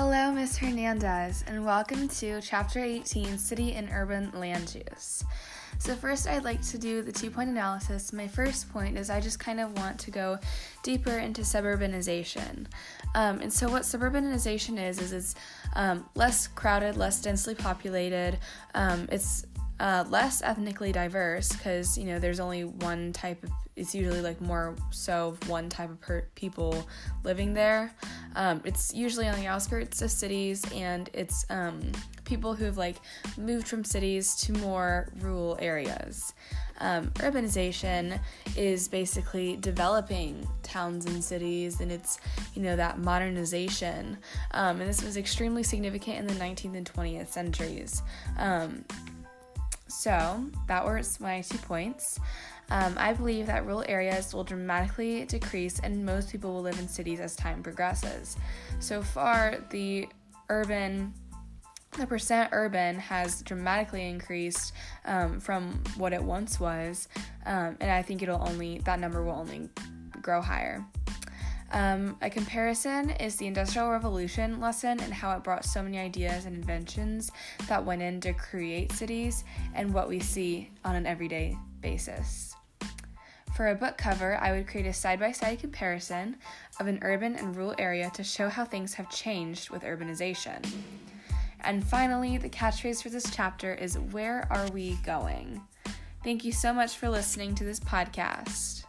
Hello, Ms. Hernandez, and welcome to Chapter 18 City and Urban Land Use. So, first, I'd like to do the two point analysis. My first point is I just kind of want to go deeper into suburbanization. Um, and so, what suburbanization is, is it's um, less crowded, less densely populated, um, it's uh, less ethnically diverse because you know there's only one type of it's usually like more so one type of per- people living there um, it's usually on the outskirts of cities and it's um, people who've like moved from cities to more rural areas. Um, urbanization is basically developing towns and cities and it's you know that modernization. Um, and this was extremely significant in the 19th and 20th centuries. Um, so, that was my two points. Um, I believe that rural areas will dramatically decrease and most people will live in cities as time progresses. So far, the urban the percent urban has dramatically increased um, from what it once was, um, and I think it'll only that number will only grow higher. Um, a comparison is the Industrial Revolution lesson and how it brought so many ideas and inventions that went in to create cities and what we see on an everyday basis. For a book cover, I would create a side by side comparison of an urban and rural area to show how things have changed with urbanization. And finally, the catchphrase for this chapter is Where are we going? Thank you so much for listening to this podcast.